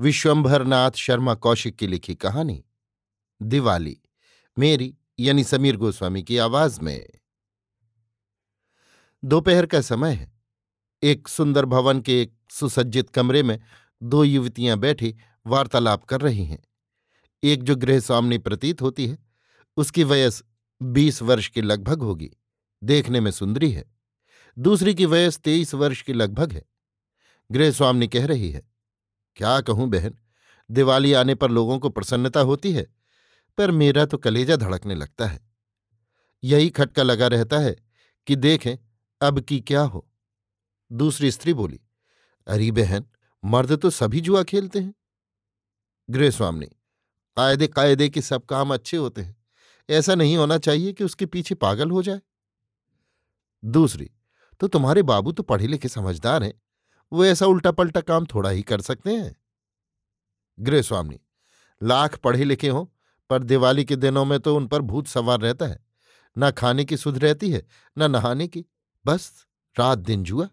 विश्वंभरनाथ शर्मा कौशिक की लिखी कहानी, दिवाली, मेरी यानी समीर गोस्वामी की आवाज़ में। दोपहर का समय है। एक सुंदर भवन के एक सुसज्जित कमरे में दो युवतियाँ बैठी वार्तालाप कर रही हैं। एक जो गृह सामने प्रतीत होती है, उसकी वयस बीस वर्ष की लगभग होगी, देखने में सुंदरी है। दूसरी की वयस तेईस वर्ष की लगभग है। गृह स्वामी कह रही है क्या कहूँ बहन? दिवाली आने पर लोगों को प्रसन्नता होती है, पर मेरा तो कलेजा धड़कने लगता है। यही खटका लगा रहता है कि देखें, अब की क्या हो। दूसरी स्त्री बोली, अरे बहन, मर्द तो सभी जुआ खेलते हैं। गृह स्वामी कायदे कायदे के सब काम अच्छे होते हैं। ऐसा नहीं होना चाहिए कि उसके पीछे पागल हो जाए। दूसरी तो तुम्हारे बाबू तो पढ़े लिखे समझदार हैं। वो ऐसा उल्टा पल्टा काम थोड़ा ही कर सकते हैं। गृह स्वामी, लाख पढ़े लिखे हों, पर दिवाली के दिनों में तो उन पर भूत सवार रहता है। न खाने की सुध रहती है, न नहाने की। बस, रात दिन जुआ।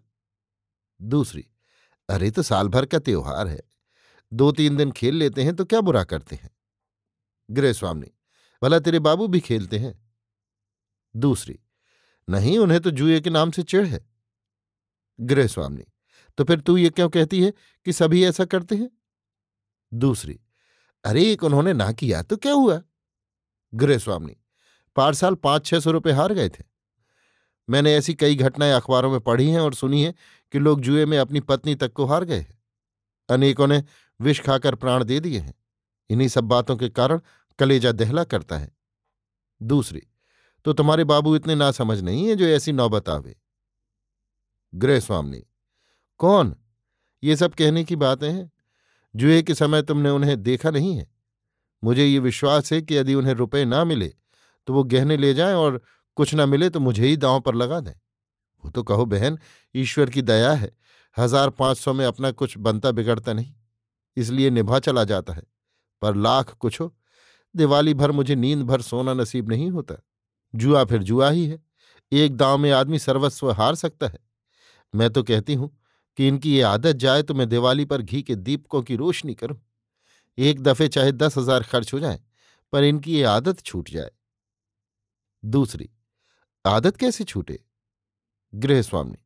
दूसरी, अरे तो साल भर का त्योहार है। दो तीन दिन खेल लेते हैं तो क्या बुरा करते हैं? गृह स्वामी, भला तेरे बाबू भी खेलते हैं? दूसरी, नहीं, उन्हें तो जुए के नाम से चिढ़ है। गृह स्वामी तो फिर तू ये क्यों कहती है कि सभी ऐसा करते हैं? दूसरी, अरे, एक उन्होंने ना किया तो क्या हुआ? गृह स्वामी साल पाँच छह सौ रुपये हार गए थे। मैंने ऐसी कई घटनाएँ अखबारों में पढ़ी हैं और सुनी है कि लोग जुए में अपनी पत्नी तक को हार गए हैं। अनेकों ने विष खाकर प्राण दे दिए हैं। इन्हीं सब बातों के कारण कलेजा दहला करता है। दूसरी तो तुम्हारे बाबू इतने ना समझ नहीं है जो ऐसी नौबत आवे? गृह स्वामी कौन? ये सब कहने की बातें हैं जुए के समय तुमने उन्हें देखा नहीं है। मुझे ये विश्वास है कि यदि उन्हें रुपए ना मिले तो वो गहने ले जाएँ और कुछ ना मिले तो मुझे ही दांव पर लगा दें। वो तो कहो, बहन, ईश्वर की दया है। हज़ार पाँच सौ में अपना कुछ बनता बिगड़ता नहीं, इसलिए निभा चला जाता है। पर लाख कुछ हो दिवाली भर मुझे नींद भर सोना नसीब नहीं होता। जुआ फिर जुआ ही है। एक दांव में आदमी सर्वस्व हार सकता है। मैं तो कहती हूँ कि इनकी ये आदत जाए तो मैं दिवाली पर घी के दीपकों की रोशनी करूँ। एक दफे चाहे दस हज़ार खर्च हो जाए, पर इनकी ये आदत छूट जाए। दूसरी, आदत कैसे छूटे? गृह स्वामी,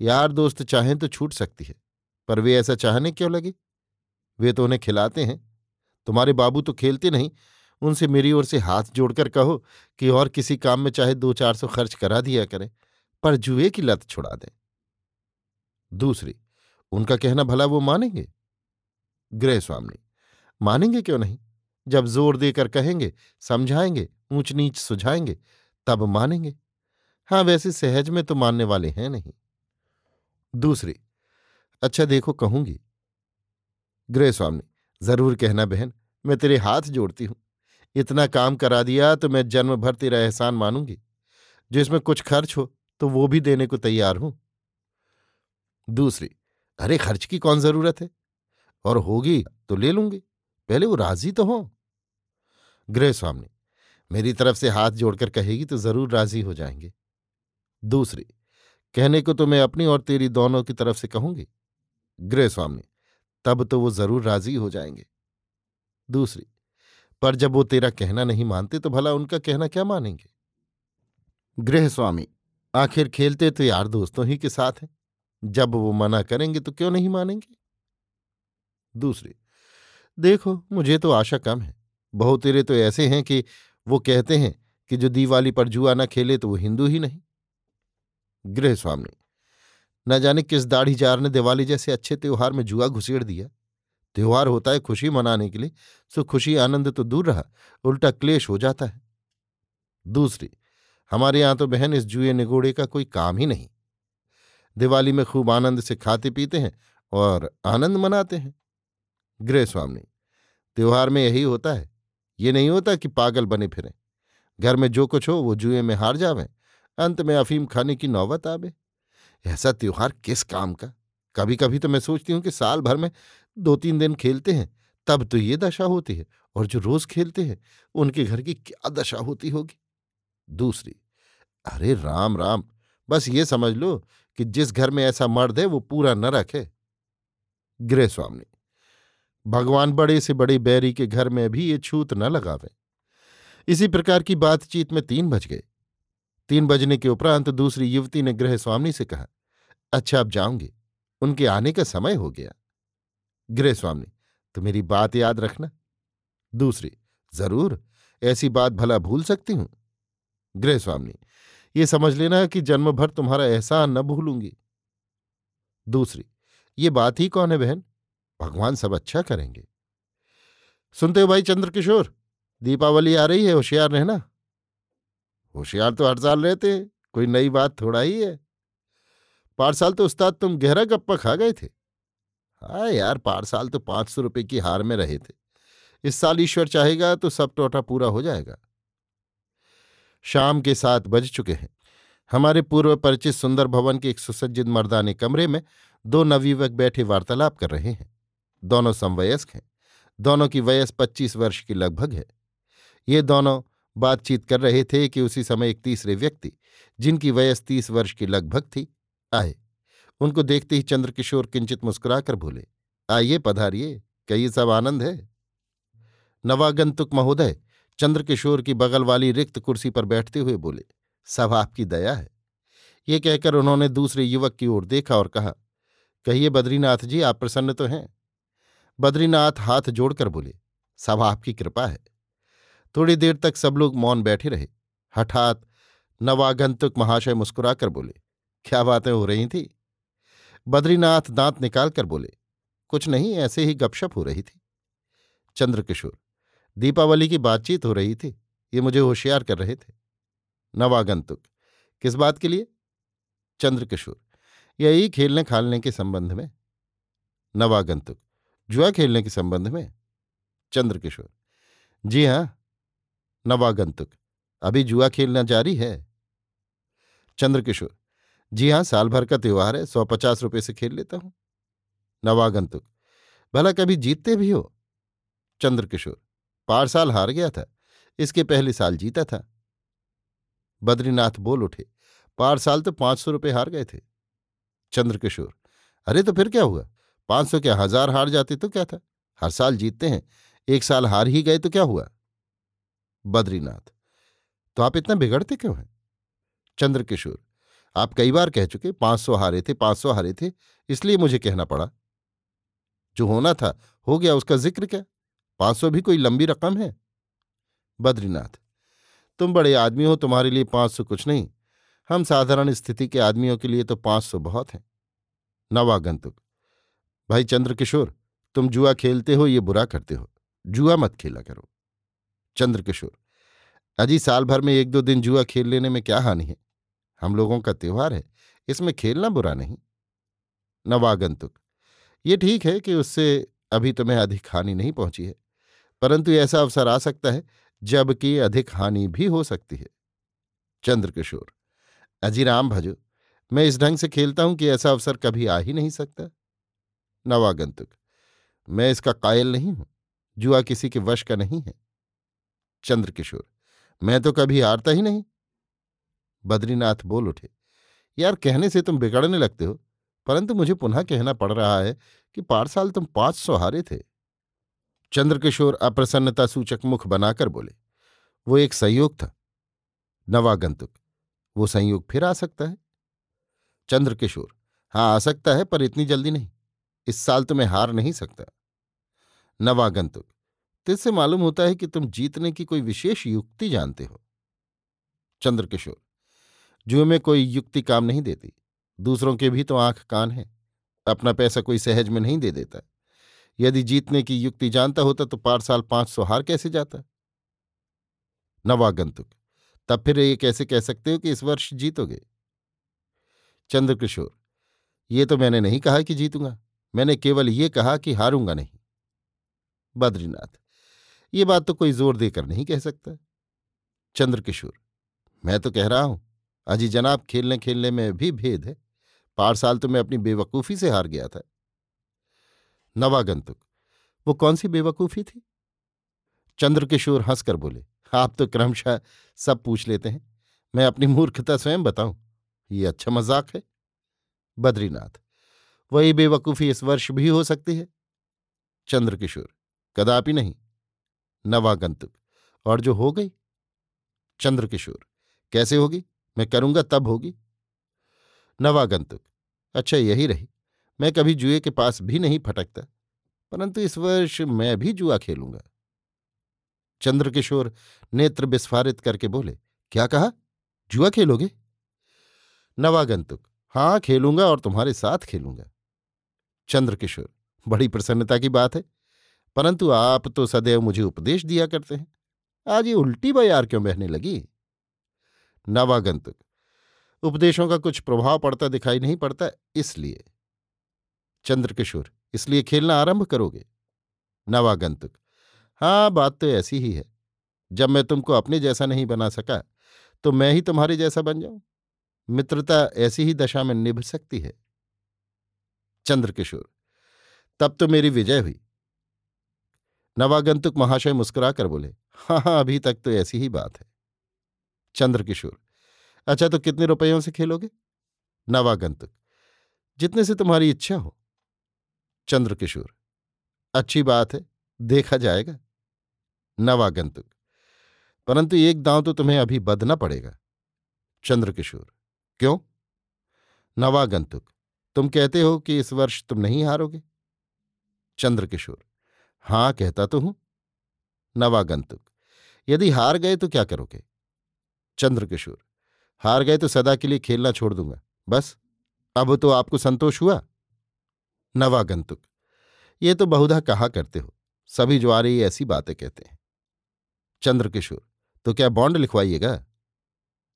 यार दोस्त चाहें तो छूट सकती है, पर वे ऐसा चाहने क्यों लगे? वे तो उन्हें खिलाते हैं। तुम्हारे बाबू तो खेलते नहीं, उनसे मेरी ओर से हाथ जोड़कर कहो कि और किसी काम में चाहे दो चार सौ खर्च करा दिया करें, पर जुए की लत छुड़ा दें। दूसरी, उनका कहना भला वो मानेंगे? गृह स्वामी, मानेंगे क्यों नहीं? जब ज़ोर देकर कहेंगे, समझाएँगे ऊंच नीच सुझाएँगे, तब मानेंगे। हाँ वैसे सहज में तो मानने वाले हैं नहीं। दूसरी अच्छा देखो कहूँगी। गृह स्वामी, ज़रूर कहना बहन, मैं तेरे हाथ जोड़ती हूँ। इतना काम करा दिया तो मैं जन्म भर तेरा एहसान मानूँगी। जो इसमें कुछ खर्च हो तो वो भी देने को तैयार हूँ। दूसरी, अरे खर्च की कौन ज़रूरत है? और होगी तो ले लूँगी, पहले वो राज़ी तो हो। गृह स्वामी, मेरी तरफ़ से हाथ जोड़कर कहेगी तो ज़रूर राज़ी हो जाएँगे। दूसरी, कहने को तो मैं अपनी और तेरी दोनों की तरफ़ से कहूँगी। गृह स्वामी, तब तो वो ज़रूर राज़ी हो जाएँगे। दूसरी, पर जब वो तेरा कहना नहीं मानते तो भला उनका कहना क्या मानेंगे? गृह स्वामी, आखिर खेलते तो यार दोस्तों ही के साथ हैं। जब वो मना करेंगे तो क्यों नहीं मानेंगे? दूसरी, देखो, मुझे तो आशा कम है। बहुतेरे तो ऐसे हैं कि वो कहते हैं कि जो दिवाली पर जुआ न खेले तो वो हिंदू ही नहीं। गृह स्वामी, न जाने किस दाढ़ीजार ने दिवाली जैसे अच्छे त्योहार में जुआ घुसेड़ दिया। त्योहार होता है खुशी मनाने के लिए, सो खुशी आनंद तो दूर रहा, उल्टा क्लेश हो जाता है। दूसरी, हमारे यहाँ तो बहन इस जुए निगोड़े का कोई काम ही नहीं। दिवाली में खूब आनंद से खाते पीते हैं और आनंद मनाते हैं। गृह स्वामी, त्योहार में यही होता है। ये नहीं होता कि पागल बने फिरें। घर में जो कुछ हो, वो जुए में हार जावें। अंत में अफीम खाने की नौबत आवे। ऐसा त्योहार किस काम का? कभी कभी तो मैं सोचती हूँ कि साल भर में दो तीन दिन खेलते हैं, तब तो ये दशा होती है और जो रोज खेलते हैं, उनके घर की क्या दशा होती होगी? दूसरी, अरे राम राम बस ये समझ लो कि जिस घर में ऐसा मर्द है, वो पूरा नरक है गृह स्वामी, भगवान बड़े से बड़े बैरी के घर में भी ये छूत न लगावे। इसी प्रकार की बातचीत में तीन बज गए। तीन बजने के उपरांत दूसरी युवती ने गृह स्वामी से कहा अच्छा अब जाऊँगी उनके आने का समय हो गया। गृह स्वामी तो मेरी बात याद रखना। दूसरी, ज़रूर, ऐसी बात भला भूल सकती हूँ। गृह स्वामी ये समझ लेना कि जन्म भर तुम्हारा एहसान न भूलूँगी। दूसरी, ये बात ही कौन है बहन? भगवान सब अच्छा करेंगे। सुनते हो भाई चंद्रकिशोर? दीपावली आ रही है, होशियार रहना। होशियार तो हर साल रहते हैं, कोई नई बात थोड़ा ही है। पार साल तो उस्ताद तुम गहरा गप्पा खा गए थे। हाँ यार पार साल तो पाँच सौ रुपए की हार में रहे थे। इस साल ईश्वर चाहेगा तो सब टोटा पूरा हो जाएगा। शाम के सात बज चुके हैं। हमारे पूर्व परिचित सुंदर भवन के एक सुसज्जित मर्दाने कमरे में दो नवयुवक बैठे वार्तालाप कर रहे हैं। दोनों समवयस्क हैं। दोनों की वयस पच्चीस वर्ष की लगभग है। ये दोनों बातचीत कर रहे थे कि उसी समय एक तीसरे व्यक्ति, जिनकी वयस तीस वर्ष की लगभग थी, आए। उनको देखते ही चंद्रकिशोर किंचित मुस्कुराकर बोले, आइए पधारिए कई सब आनंद है? नवागंतुक महोदय चंद्रकिशोर की बगल वाली रिक्त कुर्सी पर बैठते हुए बोले, सब आपकी दया है। ये कहकर उन्होंने दूसरे युवक की ओर देखा और कहा, कहिए बद्रीनाथ जी, आप प्रसन्न तो हैं? बद्रीनाथ हाथ जोड़कर बोले, सब आपकी कृपा है। थोड़ी देर तक सब लोग मौन बैठे रहे। हठात नवागंतुक महाशय मुस्कुराकर बोले, क्या बातें हो रही थी? बद्रीनाथ दांत निकालकर बोले, कुछ नहीं, ऐसे ही गपशप हो रही थी। चंद्रकिशोर दीपावली की बातचीत हो रही थी। ये मुझे होशियार कर रहे थे। नवागंतुक, किस बात के लिए? चंद्रकिशोर, यही खेलने खालने के संबंध में। नवागंतुक, जुआ खेलने के संबंध में? चंद्रकिशोर, जी हाँ। नवागंतुक, अभी जुआ खेलना जारी है? चंद्रकिशोर, जी हाँ साल भर का त्योहार है, सौ पचास रुपये से खेल लेता हूँ। नवागंतुक, भला कभी जीतते भी हो? चंद्रकिशोर पार साल हार गया था, इसके पहले साल जीता था। बद्रीनाथ बोल उठे, पार साल तो पाँच सौ रुपये हार गए थे। चंद्रकिशोर, अरे तो फिर क्या हुआ? पाँच सौ क्या हज़ार हार जाते तो क्या था? हर साल जीतते हैं, एक साल हार ही गए तो क्या हुआ? बद्रीनाथ तो आप इतना बिगड़ते क्यों हैं? चंद्रकिशोर, आप कई बार कह चुके, पाँच सौ हारे थे, पाँच सौ हारे थे, इसलिए मुझे कहना पड़ा। जो होना था, हो गया उसका ज़िक्र क्या? पाँच सौ भी कोई लंबी रकम है? बद्रीनाथ, तुम बड़े आदमी हो, तुम्हारे लिए पाँच सौ कुछ नहीं। हम साधारण स्थिति के आदमियों के लिए तो पाँच सौ बहुत हैं। नवागंतुक, भाई चंद्रकिशोर, तुम जुआ खेलते हो, ये बुरा करते हो। जुआ मत खेला करो। चंद्रकिशोर, अजी साल भर में एक दो दिन जुआ खेल लेने में क्या हानि है? हम लोगों का त्योहार है, इसमें खेलना बुरा नहीं। नवागंतुक, ये ठीक है कि उससे अभी तुम्हें अधिक हानि नहीं पहुँची है। परंतु ऐसा अवसर आ सकता है जबकि अधिक हानि भी हो सकती है। चंद्रकिशोर अजी राम भजो, मैं इस ढंग से खेलता हूँ कि ऐसा अवसर कभी आ ही नहीं सकता। नवागंतुक, मैं इसका कायल नहीं हूँ, जुआ किसी के वश का नहीं है। चंद्रकिशोर मैं तो कभी हारता ही नहीं। बद्रीनाथ बोल उठे, यार कहने से तुम बिगड़ने लगते हो, परंतु मुझे पुनः कहना पड़ रहा है कि पार साल तुम पाँच सौ हारे थे। चंद्रकिशोर अप्रसन्नता सूचक मुख बनाकर बोले, वो एक संयोग था। नवागंतुक, वो संयोग फिर आ सकता है? चंद्रकिशोर हाँ आ सकता है, पर इतनी जल्दी नहीं। इस साल तो मैं हार नहीं सकता। नवागंतुक तो इससे मालूम होता है कि तुम जीतने की कोई विशेष युक्ति जानते हो? चंद्रकिशोर जुए में कोई युक्ति काम नहीं देती, दूसरों के भी तो आँख कान है, अपना पैसा कोई सहज में नहीं दे देता। यदि जीतने की युक्ति जानता होता तो पार साल पाँच सौ हार कैसे जाता? नवागंतुक तब फिर ये कैसे कह सकते हो कि इस वर्ष जीतोगे? चंद्रकिशोर, ये तो मैंने नहीं कहा कि जीतूँगा। मैंने केवल ये कहा कि हारूँगा नहीं। बद्रीनाथ, ये बात तो कोई ज़ोर देकर नहीं कह सकता। चंद्रकिशोर, मैं तो कह रहा हूँ, अजी जनाब खेलने खेलने में भी भेद है। पार साल तो मैं अपनी बेवकूफ़ी से हार गया था। नवागंतुक। वो कौन सी बेवकूफ़ी थी? चंद्रकिशोर हंसकर बोले, आप तो क्रमशः सब पूछ लेते हैं। मैं अपनी मूर्खता स्वयं बताऊँ। ये अच्छा मज़ाक है। बद्रीनाथ, वही बेवकूफ़ी इस वर्ष भी हो सकती है? चंद्रकिशोर, कदापि नहीं। नवागंतुक, और जो हो गई? चंद्रकिशोर, कैसे होगी? मैं करूँगा तब होगी। नवागंतुक अच्छा यही रही। मैं कभी जुए के पास भी नहीं फटकता, परंतु इस वर्ष मैं भी जुआ खेलूँगा। चंद्रकिशोर नेत्र विस्फारित करके बोले, क्या कहा? जुआ खेलोगे? नवागंतुक हाँ खेलूँगा और तुम्हारे साथ खेलूँगा। चंद्रकिशोर, बड़ी प्रसन्नता की बात है, परंतु आप तो सदैव मुझे उपदेश दिया करते हैं। आज ये उल्टी बयार क्यों बहने लगी? नवागंतुक, उपदेशों का कुछ प्रभाव पड़ता दिखाई नहीं पड़ता, इसलिए। चंद्रकिशोर, इसलिए खेलना आरंभ करोगे। नवागंतुक हाँ बात तो ऐसी ही है। जब मैं तुमको अपने जैसा नहीं बना सका तो मैं ही तुम्हारे जैसा बन जाऊँ? मित्रता ऐसी ही दशा में निभ सकती है। चंद्रकिशोर, तब तो मेरी विजय हुई। नवागंतुक महाशय मुस्कुराकर बोले हाँ हाँ अभी तक तो ऐसी ही बात है। चंद्रकिशोर अच्छा तो कितने रुपयों से खेलोगे? नवागंतुक, जितने से तुम्हारी इच्छा हो। चंद्रकिशोर। अच्छी बात है, देखा जाएगा। नवागंतुक। परंतु एक दांव तो तुम्हें अभी बदना पड़ेगा। चंद्रकिशोर। क्यों? नवागंतुक। तुम कहते हो कि इस वर्ष तुम नहीं हारोगे? चंद्रकिशोर। हाँ, कहता तो हूँ। नवागंतुक। यदि हार गए तो क्या करोगे? चंद्रकिशोर। हार गए तो सदा के लिए खेलना छोड़ दूँगा। बस। अब तो आपको संतोष हुआ? नवागंतुक। ये तो बहुधा कहा करते हो। सभी जो आ रही ऐसी बातें कहते हैं। चंद्रकिशोर तो क्या बॉन्ड लिखवाइएगा?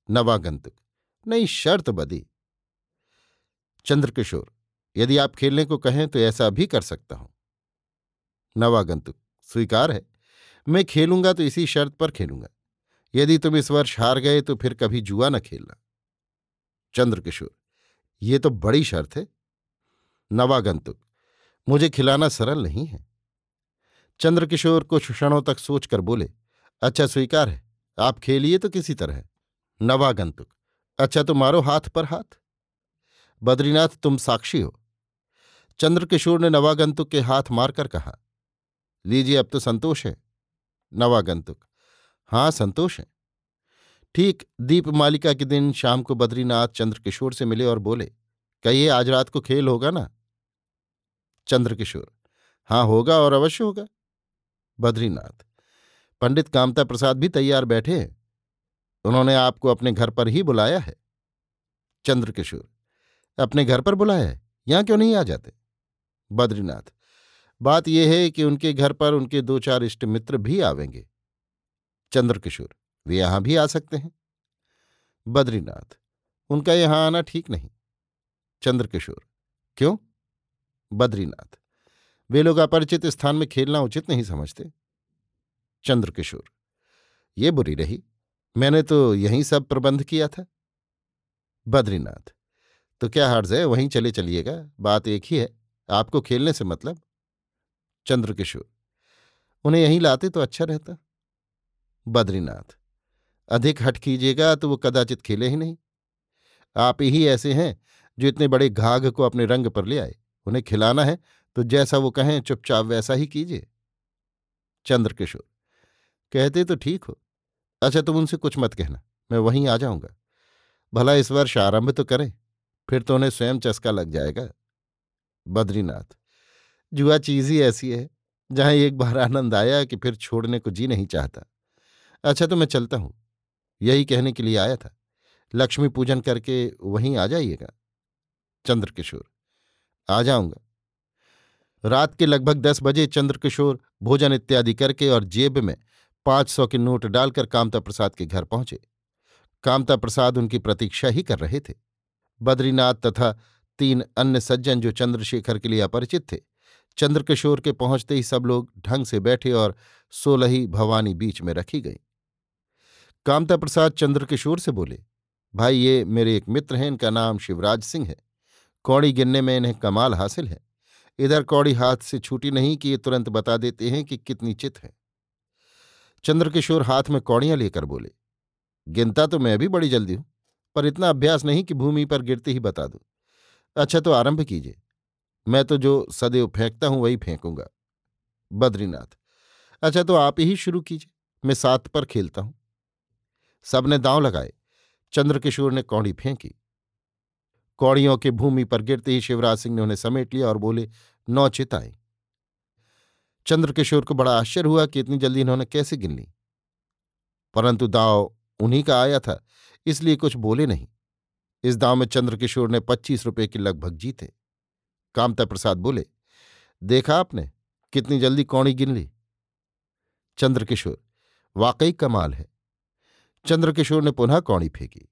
नवागंतुक, नहीं, शर्त बदी। चंद्रकिशोर, यदि आप खेलने को कहें तो ऐसा भी कर सकता हूँ। नवागंतुक, स्वीकार है। मैं खेलूँगा तो इसी शर्त पर खेलूँगा। यदि तुम इस वर्ष हार गए तो फिर कभी जुआ न खेलना। चंद्रकिशोर, ये तो बड़ी शर्त है। नवागंतुक। मुझे खिलाना सरल नहीं है। चंद्रकिशोर कुछ क्षणों तक सोचकर बोले अच्छा स्वीकार है। आप खेलिए तो किसी तरह। नवागंतुक अच्छा तो मारो हाथ पर हाथ। बद्रीनाथ, तुम साक्षी हो। चंद्रकिशोर ने नवागंतुक के हाथ मारकर कहा, लीजिए, अब तो संतोष है। नवागंतुक हाँ संतोष है। ठीक, दीप मालिका के दिन शाम को बद्रीनाथ चंद्रकिशोर से मिले और बोले, कहिए, आज रात को खेल होगा ना? चंद्रकिशोर। हाँ होगा और अवश्य होगा। बद्रीनाथ। पंडित कामता प्रसाद भी तैयार बैठे हैं। उन्होंने आपको अपने घर पर ही बुलाया है। चंद्रकिशोर। अपने घर पर बुलाया है? यहाँ क्यों नहीं आ जाते? बद्रीनाथ। बात यह है कि उनके घर पर उनके दो चार इष्ट मित्र भी आवेंगे। चंद्रकिशोर। वे यहाँ भी आ सकते हैं। बद्रीनाथ। उनका यहाँ आना ठीक नहीं। चंद्रकिशोर। क्यों? बद्रीनाथ। वे लोग अपरिचित स्थान में खेलना उचित नहीं समझते। चंद्रकिशोर, ये बुरी रही, मैंने तो यही सब प्रबंध किया था। बद्रीनाथ तो क्या हर्ज है वहीं चले चलिएगा? बात एक ही है, आपको खेलने से मतलब? चंद्रकिशोर, उन्हें यहीं लाते तो अच्छा रहता। बद्रीनाथ, अधिक हट कीजिएगा तो वो कदाचित खेले ही नहीं। आप ही ऐसे हैं जो इतने बड़े घाघ को अपने रंग पर ले आए। उन्हें खिलाना है तो जैसा वो कहें, चुपचाप वैसा ही कीजिए। चंद्रकिशोर, कहते तो ठीक हो। अच्छा तुम उनसे कुछ मत कहना, मैं वहीं आ जाऊँगा। भला इस वर्ष आरंभ तो करें, फिर तो उन्हें स्वयं चस्का लग जाएगा। बद्रीनाथ, जुआ चीज़ ही ऐसी है, जहाँ एक बार आनंद आया कि फिर छोड़ने को जी नहीं चाहता। अच्छा तो मैं चलता हूँ। यही कहने के लिए आया था। लक्ष्मी पूजन करके वहीं आ जाइएगा। चंद्रकिशोर आ जाऊँगा। रात के लगभग दस बजे चंद्रकिशोर भोजन इत्यादि करके और जेब में पाँच सौ के नोट डालकर कामता प्रसाद के घर पहुँचे। कामता प्रसाद उनकी प्रतीक्षा ही कर रहे थे। बद्रीनाथ तथा तीन अन्य सज्जन जो चंद्रशेखर के लिए अपरिचित थे, चंद्रकिशोर के पहुँचते ही सब लोग ढंग से बैठे और सोलही भवानी बीच में रखी गई। कामता प्रसाद चंद्रकिशोर से बोले, भाई ये मेरे एक मित्र हैं, इनका नाम शिवराज सिंह है। कौड़ी गिनने में इन्हें कमाल हासिल है। इधर कौड़ी हाथ से छूटी नहीं कि ये तुरंत बता देते हैं कि कितनी चित है। चंद्रकिशोर हाथ में कौड़ियाँ लेकर बोले, गिनता तो मैं भी बड़ी जल्दी हूँ, पर इतना अभ्यास नहीं कि भूमि पर गिरते ही बता दूँ। अच्छा तो आरंभ कीजिए। मैं तो जो सदैव फेंकता हूँ वही फेंकूँगा। बद्रीनाथ अच्छा तो आप ही शुरू कीजिए, मैं सात पर खेलता हूँ। सबने दांव लगाए। चंद्रकिशोर ने कौड़ी फेंकी। कौड़ियों के भूमि पर गिरते ही शिवराज सिंह ने उन्हें समेट लिया और बोले, नौ चिताएँ। चंद्रकिशोर को बड़ा आश्चर्य हुआ कि इतनी जल्दी इन्होंने कैसे गिन ली। परंतु दाव उन्हीं का आया था, इसलिए कुछ बोले नहीं। इस दाव में चंद्रकिशोर ने पच्चीस रुपये के लगभग जीते। कामता प्रसाद बोले, देखा आपने, कितनी जल्दी कौड़ी गिन ली? चंद्रकिशोर, वाकई कमाल है। चंद्रकिशोर ने पुनः कौड़ी फेंकी।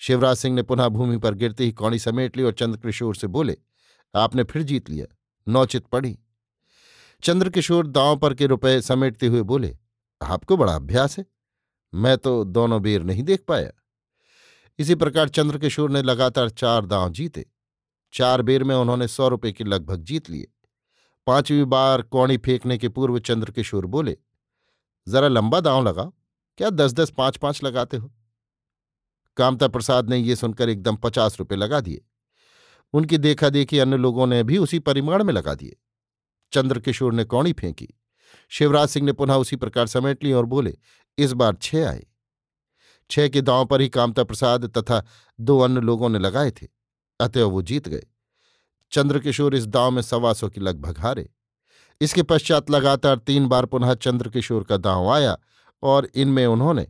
शिवराज सिंह ने पुनः भूमि पर गिरते ही कौड़ी समेट ली और चंद्रकिशोर से बोले, आपने फिर जीत लिया, नौचित पड़ी। चंद्रकिशोर दांव पर के रुपए समेटते हुए बोले, आपको बड़ा अभ्यास है, मैं तो दोनों बेर नहीं देख पाया। इसी प्रकार चंद्रकिशोर ने लगातार चार दांव जीते, चार बेर में उन्होंने सौ रुपए के लगभग जीत लिए। पांचवीं बार कौड़ी फेंकने के पूर्व चंद्रकिशोर बोले, जरा लंबा दांव लगाओ, क्या दस दस पाँच पाँच लगाते हो? कामता प्रसाद ने ये सुनकर एकदम पचास रुपये लगा दिए। उनकी देखा देखी अन्य लोगों ने भी उसी परिमाण में लगा दिए। चंद्रकिशोर ने कौड़ी फेंकी। शिवराज सिंह ने पुनः उसी प्रकार समेट ली और बोले, इस बार छह आए। छह के दांव पर ही कामता प्रसाद तथा दो अन्य लोगों ने लगाए थे, अतएव वो जीत गए। चंद्रकिशोर इस दांव में सवा सौ की लगभग हारे। इसके पश्चात लगातार तीन बार पुनः चंद्रकिशोर का दांव आया और इनमें उन्होंने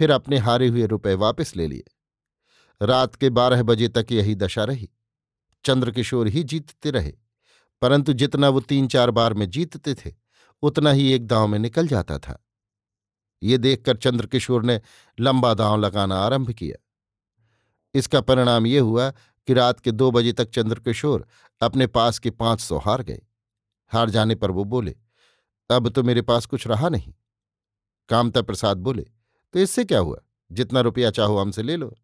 फिर अपने हारे हुए रुपए वापस ले लिए। रात के बारह बजे तक यही दशा रही। चंद्रकिशोर ही जीतते रहे, परंतु जितना वो तीन चार बार में जीतते थे, उतना ही एक दांव में निकल जाता था। ये देखकर चंद्रकिशोर ने लंबा दांव लगाना आरंभ किया। इसका परिणाम ये हुआ कि रात के दो बजे तक चंद्रकिशोर अपने पास के पाँच सौ हार गए। हार जाने पर वो बोले, अब तो मेरे पास कुछ रहा नहीं। कामता प्रसाद बोले तो इससे क्या हुआ? जितना रुपया चाहो हमसे ले लो।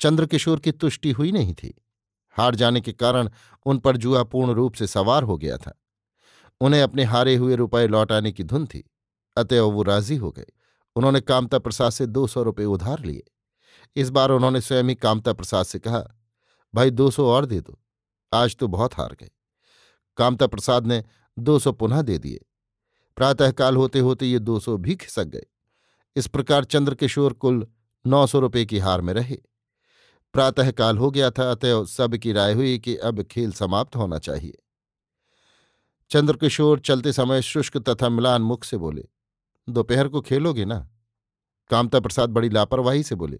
चंद्रकिशोर की तुष्टि हुई नहीं थी। हार जाने के कारण उन पर जुआ पूर्ण रूप से सवार हो गया था। उन्हें अपने हारे हुए रुपए लौटाने की धुन थी। अतएव वो राज़ी हो गए। उन्होंने कामता प्रसाद से दो सौ रुपये उधार लिए। इस बार उन्होंने स्वयं ही कामता प्रसाद से कहा, भाई दो सौ और दे दो। आज तो बहुत हार गए। कामता प्रसाद ने दो सौ पुनः दे दिए। प्रातःकाल होते होते ये दो सौ भी खिसक गए। इस प्रकार चंद्रकिशोर कुल नौ सौ रुपये की हार में रहे। प्रातःकाल हो गया था, अतएव सबकी राय हुई कि अब खेल समाप्त होना चाहिए। चंद्रकिशोर चलते समय शुष्क तथा मिलान मुख से बोले, दोपहर को खेलोगे ना? कामता प्रसाद बड़ी लापरवाही से बोले,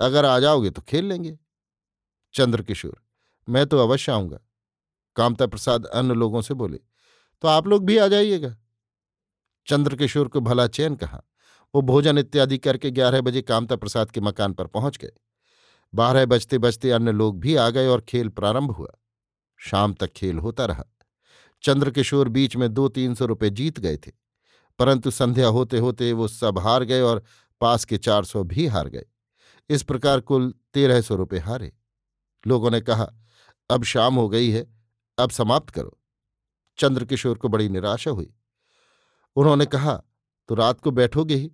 अगर आ जाओगे तो खेल लेंगे। चंद्रकिशोर मैं तो अवश्य आऊँगा। कामता प्रसाद अन्य लोगों से बोले तो आप लोग भी आ जाइएगा। चंद्रकिशोर को भला चैन कहा वो भोजन इत्यादि करके ग्यारह बजे कामता प्रसाद के मकान पर पहुँच गए। बारह बजते बजते अन्य लोग भी आ गए और खेल प्रारंभ हुआ। शाम तक खेल होता रहा। चंद्रकिशोर बीच में दो तीन सौ रुपये जीत गए थे। परंतु संध्या होते होते वो सब हार गए और पास के चार सौ भी हार गए। इस प्रकार कुल तेरह सौ रुपये हारे। लोगों ने कहा, अब शाम हो गई है, अब समाप्त करो। चंद्रकिशोर को बड़ी निराशा हुई। उन्होंने कहा तो रात को बैठोगे ही?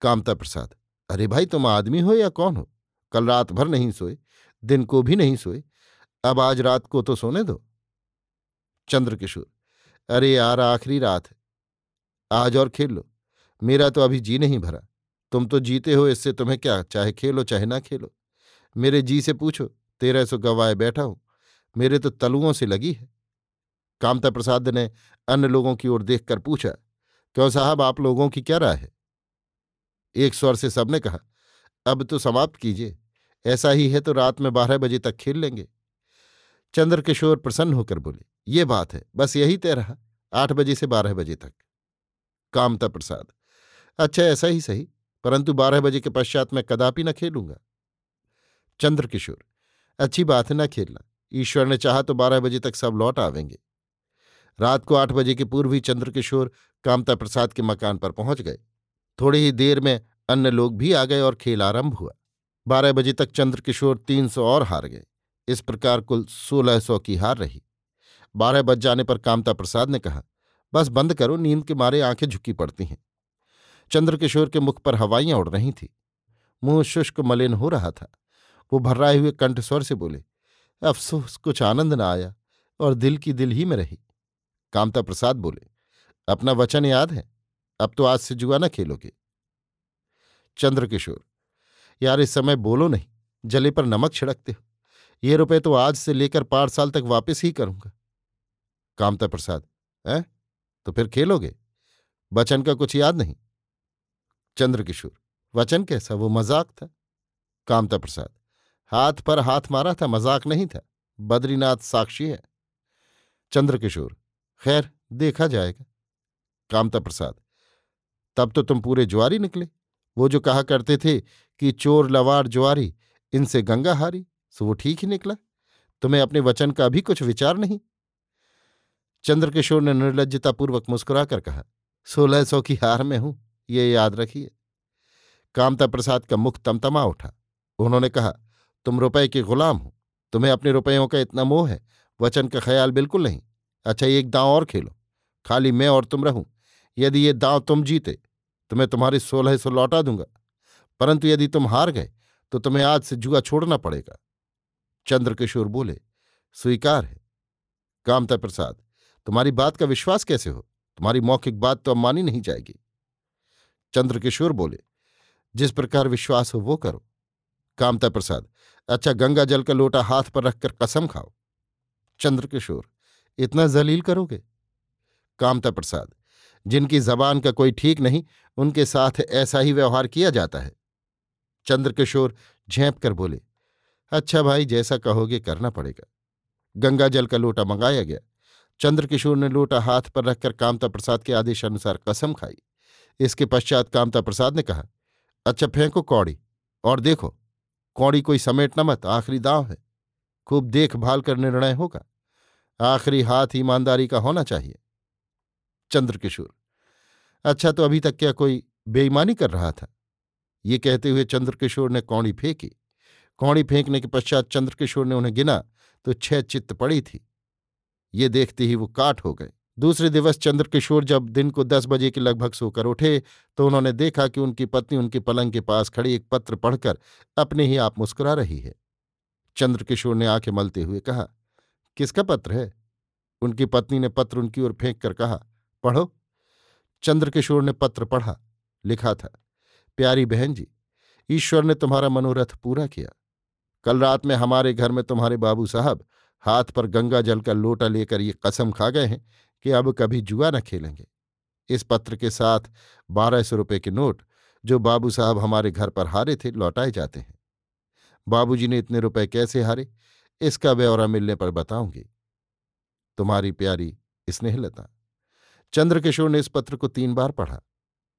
कामता प्रसाद। अरे भाई, तुम आदमी हो या कौन हो? कल रात भर नहीं सोए, दिन को भी नहीं सोए, अब आज रात को तो सोने दो। चंद्रकिशोर, अरे यार, आखिरी रात है। आज और खेल लो। मेरा तो अभी जी नहीं भरा। तुम तो जीते हो, इससे तुम्हें क्या, चाहे खेलो, चाहे ना खेलो। मेरे जी से पूछो, तेरह सौ गवाए बैठा हूँ। मेरे तो तलुओं से लगी है। कामता प्रसाद ने अन्य लोगों की ओर देखकर पूछा, क्यों साहब, आप लोगों की क्या राय है? एक स्वर से सबने कहा, अब तो समाप्त कीजिए। ऐसा ही है तो रात में बारह बजे तक खेल लेंगे। चंद्रकिशोर प्रसन्न होकर बोले, ये बात है, बस यही तय रहा, आठ बजे से बारह बजे तक। कामता प्रसाद अच्छा ऐसा ही सही, परंतु बारह बजे के पश्चात मैं कदापि न खेलूँगा। चंद्रकिशोर, अच्छी बात है, न खेलना, ईश्वर ने चाहा तो बारह बजे तक सब लौट आवेंगे। रात को आठ बजे के पूर्व ही चंद्रकिशोर कामता प्रसाद के मकान पर पहुँच गए। थोड़ी ही देर में अन्य लोग भी आ गए और खेल आरंभ हुआ। बारह बजे तक चंद्रकिशोर तीन सौ और हार गए। इस प्रकार कुल सोलह सौ की हार रही। बारह बज जाने पर कामता प्रसाद ने कहा, बस बंद करो, नींद के मारे आँखें झुकी पड़ती हैं। चंद्रकिशोर के मुख पर हवाइयाँ उड़ रही थी। मुँह शुष्क मलिन हो रहा था। वो भर्राए हुए कंठस्वर से बोले, अफसोस, कुछ आनंद न आया और दिल की दिल ही में रही। कामता प्रसाद बोले, अपना वचन याद है? अब तो आज से जुआ ना खेलोगे चंद्रकिशोर, यार इस समय बोलो नहीं, जले पर नमक छिड़कते हो। ये रुपए तो आज से लेकर पाँच साल तक वापस ही करूँगा। कामता प्रसाद, है? तो फिर खेलोगे? वचन का कुछ याद नहीं? चंद्रकिशोर, वचन कैसा? वो मज़ाक था? कामता प्रसाद, हाथ पर हाथ मारा था, मज़ाक नहीं था। बद्रीनाथ साक्षी है। चंद्रकिशोर, खैर देखा जाएगा। कामता प्रसाद तब तो तुम पूरे ज्वारी निकले। वो जो कहा करते थे कि चोर, लवार ज्वारी इनसे गंगा हारी, सो वो ठीक ही निकला। तुम्हें अपने वचन का भी कुछ विचार नहीं? चंद्रकिशोर ने निर्लजतापूर्वक मुस्कुराकर कहा, सोलह सौ की हार में हूँ, ये याद रखिए। कामता प्रसाद का मुख तमतमा उठा। उन्होंने कहा, तुम रुपए के गुलाम हो, तुम्हें अपने रुपयों का इतना मोह है, वचन का ख्याल बिल्कुल नहीं। अच्छा एक दांव और खेलो। खाली मैं और तुम रहूँ। यदि ये दांव तुम जीते तो मैं तुम्हारी सोलह सौ लौटा दूँगा। परंतु यदि तुम हार गए तो तुम्हें आज से जुआ छोड़ना पड़ेगा। चंद्रकिशोर बोले, स्वीकार है। कामता प्रसाद तुम्हारी बात का विश्वास कैसे हो? तुम्हारी मौखिक बात तो अब मानी नहीं जाएगी। चंद्रकिशोर बोले, जिस प्रकार विश्वास हो वो करो। कामता प्रसाद अच्छा गंगा जल का लोटा हाथ पर रखकर कसम खाओ। चंद्रकिशोर, इतना जलील करोगे? कामता प्रसाद जिनकी जबान का कोई ठीक नहीं, उनके साथ ऐसा ही व्यवहार किया जाता है। चंद्रकिशोर झेंप कर बोले अच्छा भाई, जैसा कहोगे करना पड़ेगा। गंगा जल का लोटा मंगाया गया। चंद्रकिशोर ने लोटा हाथ पर रखकर कामता प्रसाद के आदेशानुसार कसम खाई। इसके पश्चात कामता प्रसाद ने कहा अच्छा फेंको कौड़ी, और देखो, कौड़ी कोई समेट न मत, आखिरी दांव है। खूब देखभाल कर निर्णय होगा। आखिरी हाथ ईमानदारी का होना चाहिए। चंद्रकिशोर अच्छा तो अभी तक क्या कोई बेईमानी कर रहा था? ये कहते हुए चंद्रकिशोर ने कौड़ी फेंकी। कौड़ी फेंकने के पश्चात चंद्रकिशोर ने उन्हें गिना तो छह चित्त पड़ी थी। ये देखते ही वो काट हो गए। दूसरे दिवस चंद्रकिशोर जब दिन को दस बजे के लगभग सोकर उठे तो उन्होंने देखा कि उनकी पत्नी उनके पलंग के पास खड़ी एक पत्र पढ़कर अपने ही आप मुस्कुरा रही है। चंद्रकिशोर ने आँखें मलते हुए कहा, किसका पत्र है? उनकी पत्नी ने पत्र उनकी ओर फेंक कर कहा, पढ़ो। चंद्रकिशोर ने पत्र पढ़ा, लिखा था, प्यारी बहन जी, ईश्वर ने तुम्हारा मनोरथ पूरा किया। कल रात में हमारे घर में तुम्हारे बाबू साहब हाथ पर गंगा जल का लोटा लेकर ये कसम खा गए हैं कि अब कभी जुआ न खेलेंगे। इस पत्र के साथ बारह सौ रुपये के नोट, जो बाबू साहब हमारे घर पर हारे थे, लौटाए जाते हैं। बाबूजी ने इतने रुपए कैसे हारे, इसका ब्यौरा मिलने पर बताऊँगी। तुम्हारी प्यारी स्नेहलता। चंद्रकिशोर ने इस पत्र को तीन बार पढ़ा।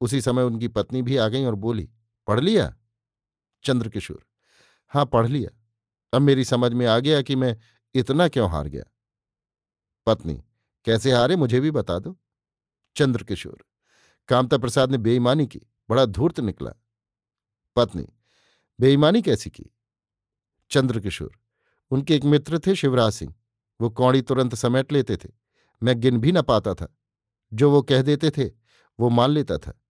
उसी समय उनकी पत्नी भी आ गई और बोली, पढ़ लिया? चंद्रकिशोर हाँ पढ़ लिया। अब मेरी समझ में आ गया कि मैं इतना क्यों हार गया? पत्नी, कैसे हारे मुझे भी बता दो। चंद्रकिशोर, कामता प्रसाद ने बेईमानी की, बड़ा धूर्त निकला। पत्नी, बेईमानी कैसी की? चंद्रकिशोर, उनके एक मित्र थे शिवराज सिंह, वो कौड़ी तुरंत समेट लेते थे। मैं गिन भी न पाता था। जो वो कह देते थे, वो मान लेता था।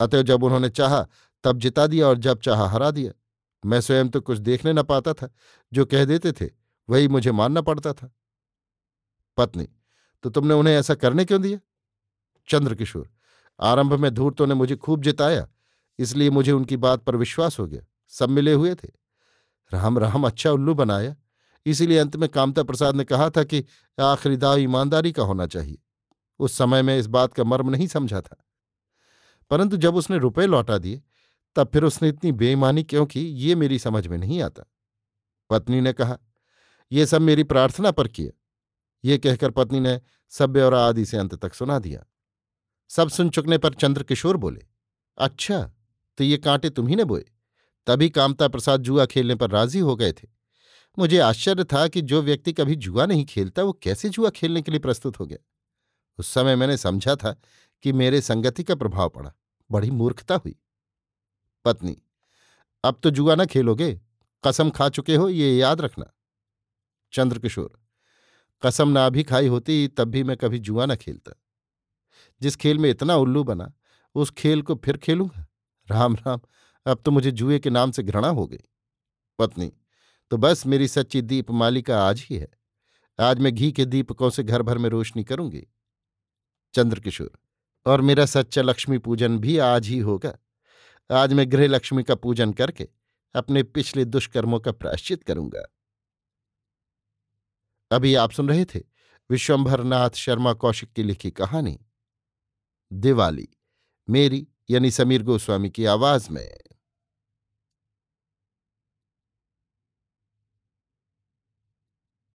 अतः जब उन्होंने चाहा, तब जिता दिया और जब चाहा हरा दिया। मैं स्वयं तो कुछ देखने न पाता था, जो कह देते थे, वही मुझे मानना पड़ता था। पत्नी तो तुमने उन्हें ऐसा करने क्यों दिया? चंद्रकिशोर, आरंभ में धूर्तों ने मुझे खूब जिताया, इसलिए मुझे उनकी बात पर विश्वास हो गया। सब मिले हुए थे। राम राम अच्छा उल्लू बनाया। इसीलिए अंत में कामता प्रसाद ने कहा था कि आखिरी दाव ईमानदारी का होना चाहिए। उस समय में इस बात का मर्म नहीं समझा था। परंतु जब उसने रुपए लौटा दिए, तब फिर उसने इतनी बेईमानी क्यों की, ये मेरी समझ में नहीं आता। पत्नी ने कहा यह सब मेरी प्रार्थना पर किया ये कहकर पत्नी ने सभ्य और आदि से अंत तक सुना दिया। सब सुन चुकने पर चंद्रकिशोर बोले अच्छा तो ये कांटे तुम्ही ने बोए। तभी कामता प्रसाद जुआ खेलने पर राज़ी हो गए थे। मुझे आश्चर्य था कि जो व्यक्ति कभी जुआ नहीं खेलता, वो कैसे जुआ खेलने के लिए प्रस्तुत हो गया? उस समय मैंने समझा था कि मेरे संगति का प्रभाव पड़ा, बड़ी मूर्खता हुई। पत्नी, अब तो जुआ ना खेलोगे, कसम खा चुके हो, ये याद रखना। चंद्रकिशोर, कसम ना भी खाई होती, तब भी मैं कभी जुआ ना खेलता। जिस खेल में इतना उल्लू बना, उस खेल को फिर खेलूँगा। राम राम, अब तो मुझे जुए के नाम से घृणा हो गई। पत्नी तो बस मेरी सच्ची दीप मालिका आज ही है। आज मैं घी के दीपकों से घर भर में रोशनी करूँगी। चंद्रकिशोर। और मेरा सच्चा लक्ष्मी पूजन भी आज ही होगा। आज मैं गृह लक्ष्मी का पूजन करके अपने पिछले दुष्कर्मों का प्राश्चित करूँगा। अभी आप सुन रहे थे विश्वंभर नाथ शर्मा कौशिक की लिखी कहानी, दिवाली, मेरी यानी समीर गोस्वामी की आवाज़ में।